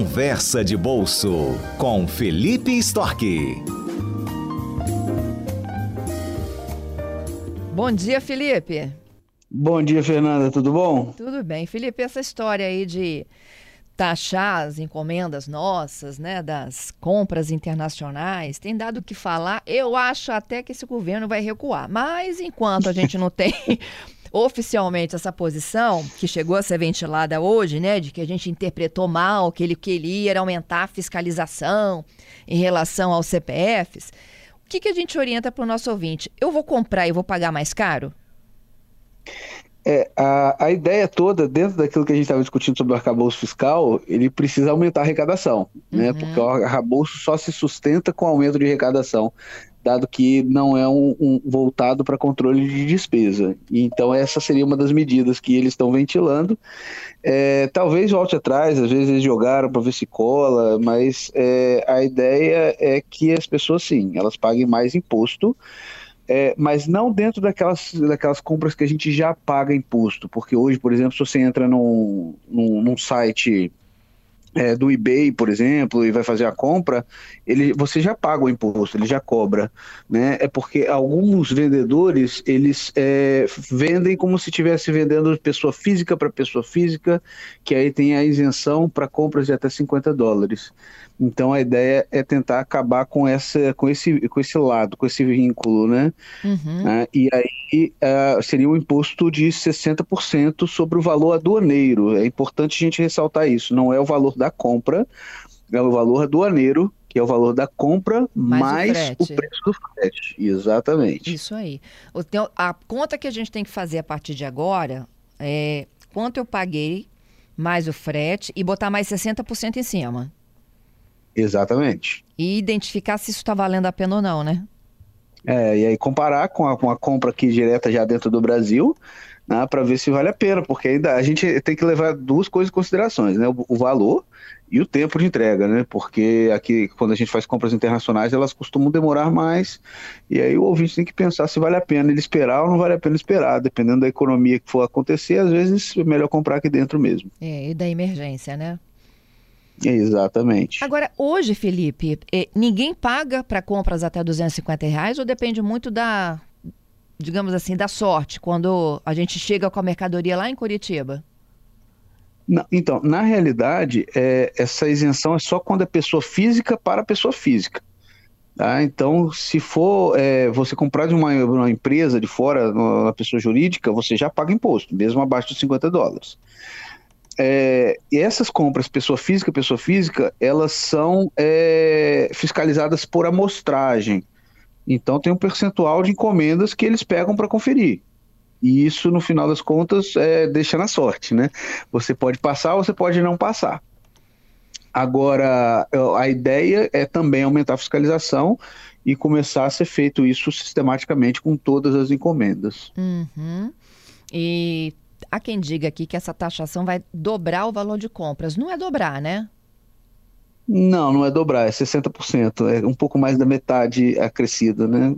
Conversa de Bolso com Felipe Storck. Bom dia, Felipe. Bom dia, Fernanda. Tudo bom? Tudo bem. Felipe, essa história aí de taxar as encomendas nossas, né, das compras internacionais, tem dado o que falar. Eu acho até que esse governo vai recuar. Mas enquanto a gente não tem oficialmente essa posição, que chegou a ser ventilada hoje, né, de que a gente interpretou mal, que ele queria era aumentar a fiscalização em relação aos CPFs, o que, que a gente orienta para o nosso ouvinte? Eu vou comprar e vou pagar mais caro? É, a, a ideia toda, dentro daquilo que a gente estava discutindo sobre o arcabouço fiscal, ele precisa aumentar a arrecadação, né? uhum. né? Porque o arcabouço só se sustenta com aumento de arrecadação dado que não é um, um voltado para controle de despesa. Então, essa seria uma das medidas que eles estão ventilando. É, talvez volte atrás, às vezes eles jogaram para ver se cola, mas é, a ideia é que as pessoas, sim, elas paguem mais imposto. É, mas não dentro daquelas, daquelas compras que a gente já paga imposto, porque hoje, por exemplo, se você entra num, num, num site é, do eBay, por exemplo, e vai fazer a compra, ele, você já paga o imposto, ele já cobra, né? É porque alguns vendedores eles é, vendem como se estivesse vendendo pessoa física para pessoa física, que aí tem a isenção para compras de até 50 dólares. Então a ideia é tentar acabar com essa, com esse, com esse lado, com esse vínculo, né? Uhum. Uh, e aí uh, seria um imposto de 60% sobre o valor aduaneiro. É importante a gente ressaltar isso. Não é o valor da compra, é o valor aduaneiro que é o valor da compra mais, mais o, o, preço do frete. Exatamente. Isso aí. A conta que a gente tem que fazer a partir de agora é quanto eu paguei mais o frete e botar mais 60% em cima. Exatamente. E identificar se isso está valendo a pena ou não, né? É, e aí comparar com a, com a compra aqui direta já dentro do Brasil, né, para ver se vale a pena, porque ainda a gente tem que levar duas coisas em considerações, né? O, o, valor e o tempo de entrega, né? Porque aqui, quando a gente faz compras internacionais, elas costumam demorar mais, e aí o ouvinte tem que pensar se vale a pena ele esperar ou não vale a pena esperar, dependendo da economia que for acontecer, às vezes é melhor comprar aqui dentro mesmo. É, e da emergência, né? Exatamente. Agora, hoje, Felipe, eh, ninguém paga para compras até 250 reais ou depende muito da, digamos assim, da sorte, quando a gente chega com a mercadoria lá em Curitiba? Não, então, na realidade, é, essa isenção é só quando é pessoa física para pessoa física. Tá? Então, se for é, você comprar de uma, uma, empresa de fora, uma pessoa jurídica, você já paga imposto, mesmo abaixo de 50 dólares. É, essas compras, pessoa física, pessoa física, elas são é, fiscalizadas por amostragem. Então tem um percentual de encomendas que eles pegam para conferir. E isso, no final das contas, é, deixa na sorte, né? Você pode passar você pode não passar. Agora, a ideia é também aumentar a fiscalização e começar a ser feito isso sistematicamente com todas as encomendas. Uhum. E há quem diga aqui que essa taxação vai dobrar o valor de compras. Não é dobrar, né? Não, não é dobrar, é 60%, é um pouco mais da metade acrescida, né?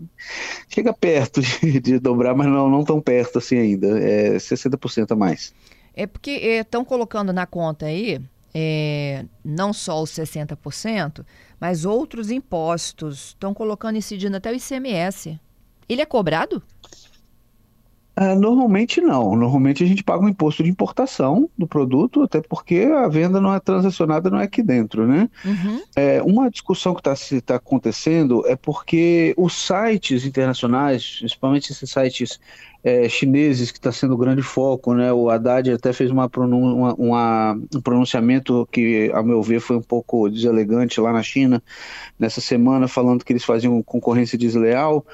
Chega perto de, de dobrar, mas não, não tão perto assim ainda, é 60% a mais. É porque estão é, colocando na conta aí é, não só os 60%, mas outros impostos. Estão colocando, incidindo até o ICMS. Ele é cobrado? Uh, normalmente não. Normalmente a gente paga um imposto de importação do produto, até porque a venda não é transacionada, não é aqui dentro, né? Uhum. É, uma discussão que está tá acontecendo é porque os sites internacionais, principalmente esses sites é, chineses, que está sendo o grande foco, né? O Haddad até fez uma, uma, uma, um pronunciamento que, a meu ver, foi um pouco deselegante lá na China nessa semana, falando que eles faziam concorrência desleal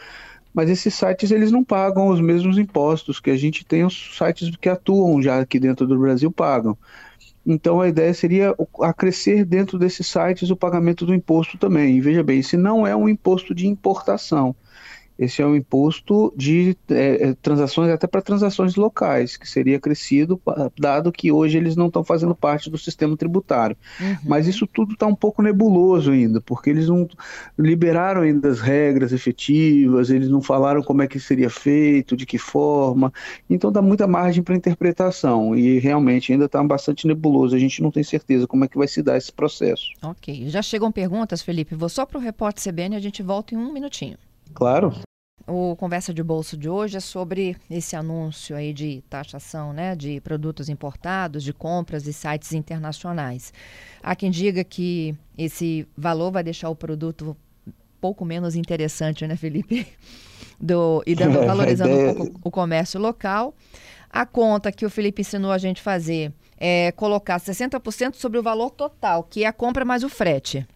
mas esses sites eles não pagam os mesmos impostos que a gente tem os sites que atuam já aqui dentro do Brasil pagam. Então a ideia seria acrescer dentro desses sites o pagamento do imposto também. E veja bem, se não é um imposto de importação. Esse é um imposto de é, é transações, até para transações locais, que seria crescido, dado que hoje eles não estão fazendo parte do sistema tributário. Uhum. Mas isso tudo está um pouco nebuloso ainda, porque eles não liberaram ainda as regras efetivas, eles não falaram como é que seria feito, de que forma, então dá muita margem para interpretação, e realmente ainda está bastante nebuloso, a gente não tem certeza como é que vai se dar esse processo. Ok, já chegam perguntas, Felipe, vou só para o repórter CBN e a gente volta em um minutinho. Claro. O Conversa de Bolso de hoje é sobre esse anúncio aí de taxação né, de produtos importados, de compras e sites internacionais. Há quem diga que esse valor vai deixar o produto pouco menos interessante, né, Felipe? Do, e dando, valorizando um pouco o comércio local. A conta que o Felipe ensinou a gente fazer é colocar 60% sobre o valor total, que é a compra mais o frete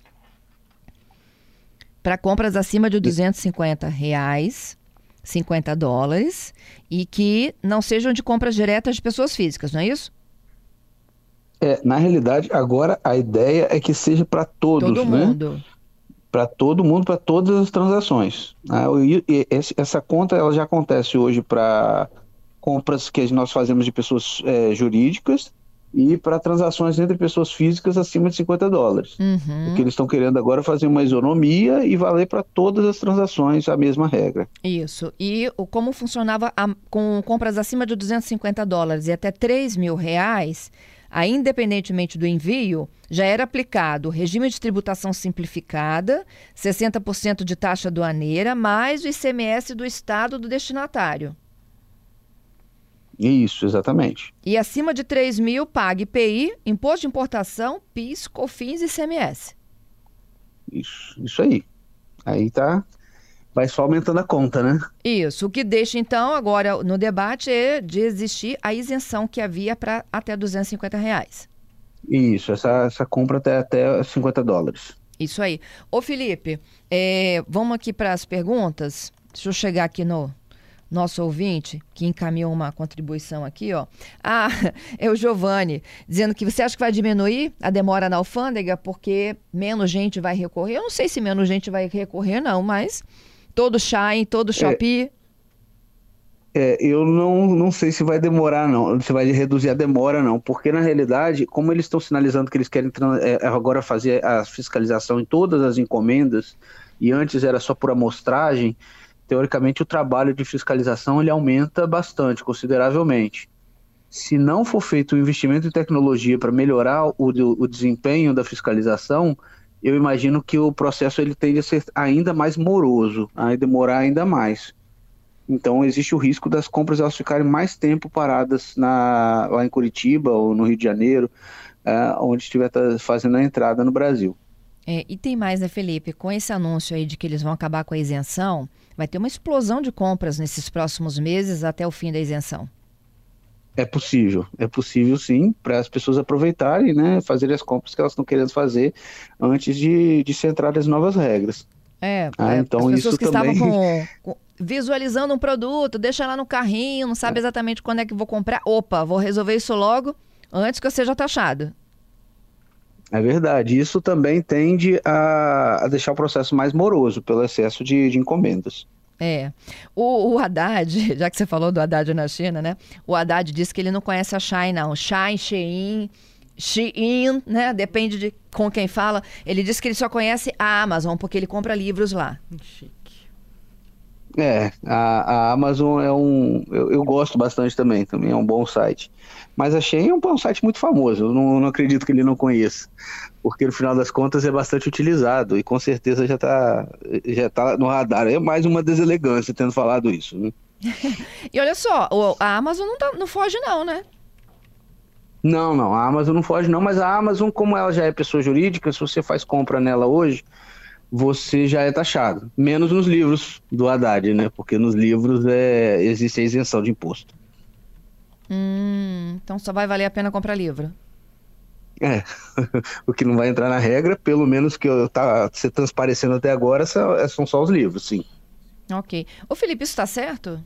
para compras acima de 250 reais, 50 dólares, e que não sejam de compras diretas de pessoas físicas, não é isso? É, na realidade, agora a ideia é que seja para todos, Todo né? mundo. Para todo mundo, para todas as transações. Ah, essa conta ela já acontece hoje para compras que nós fazemos de pessoas é, jurídicas e para transações entre pessoas físicas acima de 50 dólares. Uhum. O que eles estão querendo agora é fazer uma isonomia e valer para todas as transações a mesma regra. Isso. E o, como funcionava a, com compras acima de 250 dólares e até 3 mil reais, aí, independentemente do envio, já era aplicado o regime de tributação simplificada, 60% de taxa aduaneira, mais o ICMS do estado do destinatário. Isso, exatamente. E acima de 3 mil, pague IPI, Imposto de Importação, PIS, COFINS e ICMS. Isso, isso aí. Aí tá, vai só aumentando a conta, né? Isso. O que deixa, então, agora no debate é de existir a isenção que havia para até 250 reais. Isso, essa, essa compra até, até 50 dólares. Isso aí. Ô, Felipe, é, vamos aqui para as perguntas. Deixa eu chegar aqui no, nosso ouvinte, que encaminhou uma contribuição aqui, ó. Ah, é o Giovanni, dizendo que você acha que vai diminuir a demora na alfândega porque menos gente vai recorrer? Eu não sei se menos gente vai recorrer, não, mas todo Shine, todo é. Shopee. É, eu não, não sei se vai demorar, não. Se vai reduzir a demora, não. Porque, na realidade, como eles estão sinalizando que eles querem é, agora fazer a fiscalização em todas as encomendas, e antes era só por amostragem, teoricamente o trabalho de fiscalização ele aumenta bastante, consideravelmente. Se não for feito um investimento em tecnologia para melhorar o, o desempenho da fiscalização, eu imagino que o processo ele tende a ser ainda mais moroso, a demorar ainda mais. Então existe o risco das compras elas ficarem mais tempo paradas na, lá em Curitiba ou no Rio de Janeiro, é, onde estiver fazendo a entrada no Brasil. É, e tem mais, né, Felipe? Com esse anúncio aí de que eles vão acabar com a isenção, vai ter uma explosão de compras nesses próximos meses até o fim da isenção. É possível, é possível sim, para as pessoas aproveitarem, né, fazerem as compras que elas estão querendo fazer antes de, de se entrar as novas regras. É, ah, é, então as pessoas que também... estavam com, com, visualizando um produto, deixa lá no carrinho, não sabe é. exatamente quando é que vou comprar. Opa, vou resolver isso logo antes que eu seja taxado. É verdade. Isso também tende a, a deixar o processo mais moroso pelo excesso de, de encomendas. É. O, o, Haddad, já que você falou do Haddad na China, né? O Haddad disse que ele não conhece a Shine, não. Shine, Shein, Shein, né? Depende de com quem fala. Ele disse que ele só conhece a Amazon, porque ele compra livros lá. Chique. É, a, a Amazon é um. Eu, eu, gosto bastante também, também é um bom site. Mas a Shein é um, um site muito famoso, eu não, não, acredito que ele não conheça. Porque no final das contas é bastante utilizado e com certeza já está já tá no radar. É mais uma deselegância tendo falado isso, né? e olha só, a Amazon não, tá, não foge, não, né? Não, não, a Amazon não foge, não, mas a Amazon, como ela já é pessoa jurídica, se você faz compra nela hoje, você já é taxado. Menos nos livros do Haddad, né? Porque nos livros é, existe a isenção de imposto. Hum, então só vai valer a pena comprar livro. É, o que não vai entrar na regra, pelo menos que tá se transparecendo até agora, é, são só os livros, sim. Ok. Ô Felipe, isso está certo?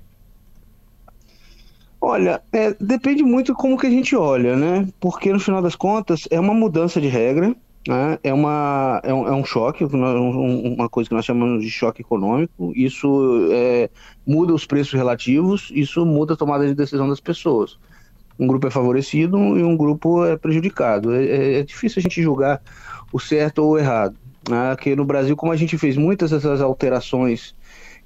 Olha, é, depende muito como que a gente olha, né? Porque no final das contas é uma mudança de regra né, é, uma, é, um, é um choque, uma coisa que nós chamamos de choque econômico. Isso é, muda os preços relativos, isso muda a tomada de decisão das pessoas. Um grupo é favorecido e um grupo é prejudicado. É, é, é difícil a gente julgar o certo ou o errado. Né? Porque no Brasil, como a gente fez muitas dessas alterações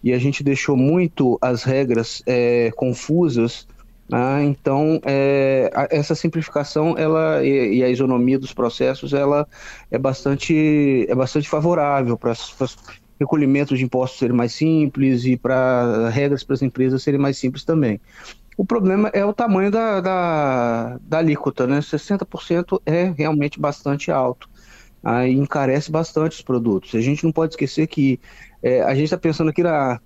e a gente deixou muito as regras é, confusas, ah, então, é, essa simplificação ela, e, e, a isonomia dos processos ela é bastante, é bastante favorável para recolhimentos de impostos serem mais simples e para regras para as empresas serem mais simples também. O problema é o tamanho da, da, da alíquota, né? 60% é realmente bastante alto. Aí encarece bastante os produtos. A gente não pode esquecer que é, a gente está pensando aqui na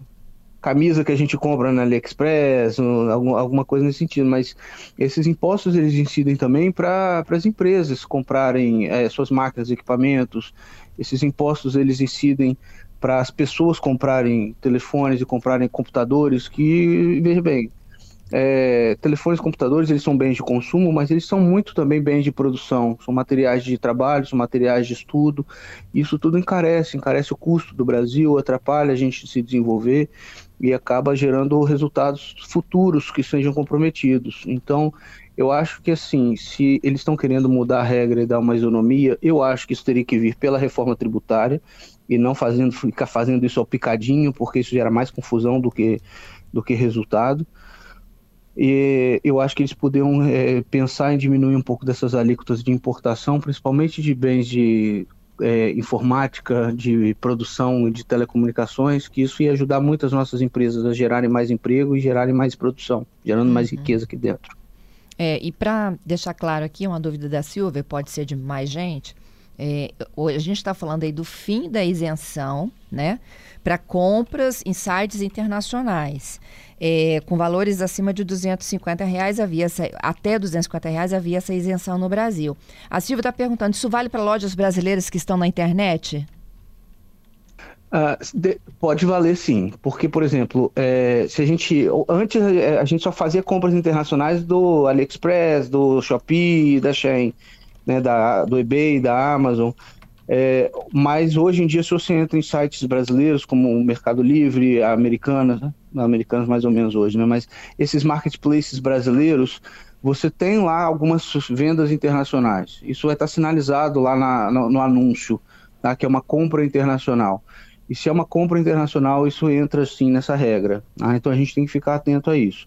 camisa que a gente compra na AliExpress, alguma coisa nesse sentido, mas esses impostos eles incidem também para as empresas comprarem é, suas máquinas e equipamentos, esses impostos eles incidem para as pessoas comprarem telefones e comprarem computadores, que, veja bem, é, telefones e computadores eles são bens de consumo, mas eles são muito também bens de produção, são materiais de trabalho, são materiais de estudo. Isso tudo encarece, encarece o custo do Brasil, atrapalha a gente se desenvolver e acaba gerando resultados futuros que sejam comprometidos. Então, eu acho que assim, se eles estão querendo mudar a regra e dar uma isonomia, eu acho que isso teria que vir pela reforma tributária e não fazendo ficar fazendo isso ao picadinho, porque isso gera mais confusão do que do que resultado. E eu acho que eles poderiam é, pensar em diminuir um pouco dessas alíquotas de importação, principalmente de bens de é, informática, de produção de telecomunicações, que isso ia ajudar muitas nossas empresas a gerarem mais emprego e gerarem mais produção, gerando uhum. mais riqueza aqui dentro. É, e para deixar claro aqui, uma dúvida da Silvia, pode ser de mais gente, é, a gente está falando aí do fim da isenção, né, para compras em sites internacionais. É, com valores acima de 250 reais havia essa, até 250 reais havia essa isenção no Brasil. A Silvia está perguntando, isso vale para lojas brasileiras que estão na internet? Uh, de, pode valer sim, porque, por exemplo, é, se a gente. Antes é, a gente só fazia compras internacionais do AliExpress, do Shopee, da Shein né, da, do eBay, da Amazon. É, mas hoje em dia, se você entra em sites brasileiros, como o Mercado Livre, Americanas, né? Americanas mais ou menos hoje, né? mas esses marketplaces brasileiros, você tem lá algumas vendas internacionais. Isso vai estar sinalizado lá na, no, no, anúncio, tá? que é uma compra internacional. E se é uma compra internacional, isso entra sim nessa regra. Tá? Então a gente tem que ficar atento a isso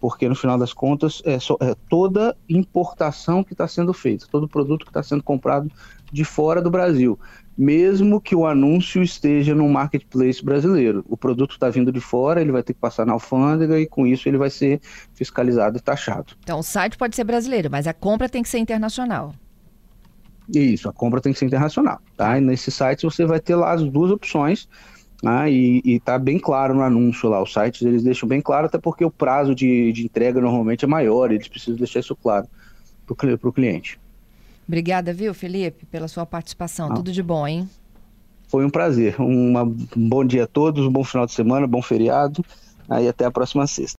porque no final das contas é, é toda importação que está sendo feita, todo produto que está sendo comprado de fora do Brasil, mesmo que o anúncio esteja no marketplace brasileiro. O produto está vindo de fora, ele vai ter que passar na alfândega e com isso ele vai ser fiscalizado e taxado. Então o site pode ser brasileiro, mas a compra tem que ser internacional. Isso, a compra tem que ser internacional. Tá? E nesse site você vai ter lá as duas opções né? E, está bem claro no anúncio lá, os sites eles deixam bem claro, até porque o prazo de, de entrega normalmente é maior, eles precisam deixar isso claro para o cliente. Obrigada, viu, Felipe, pela sua participação. Tudo de bom, hein? Foi um prazer. Uma, um bom dia a todos, um bom final de semana, bom feriado. Aí até a próxima sexta.